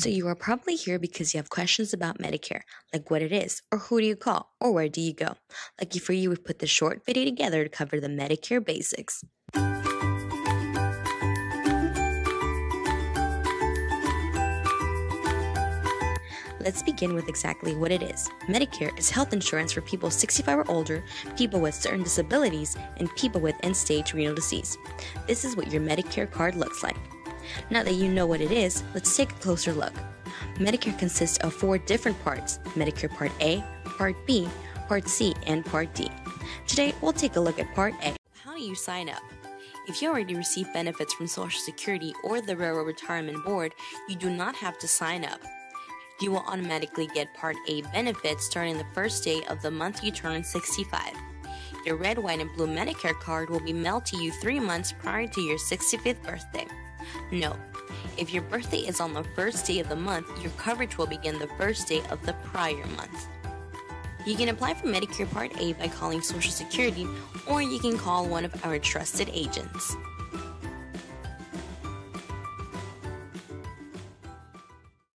So, you are probably here because you have questions about Medicare, like what it is, or who do you call, or where do you go. Lucky for you, we've put this short video together to cover the Medicare basics. Let's begin with exactly what it is. Medicare is health insurance for people 65 or older, people with certain disabilities, and people with end stage renal disease. This is what your Medicare card looks like. Now that you know what it is, let's take a closer look. Medicare consists of four different parts Medicare Part A, Part B, Part C, and Part D. Today, we'll take a look at Part A. How do you sign up? If you already receive benefits from Social Security or the Railroad Retirement Board, you do not have to sign up you will automatically get Part A benefits starting the first day of the month you turn 65. Your red, white, and blue Medicare card will be mailed to you three months prior to your 65th birthday. No, if your birthday is on the first day of the month, your coverage will begin the first day of the prior month. You can apply for Medicare Part A by calling Social Security, or you can call one of our trusted agents.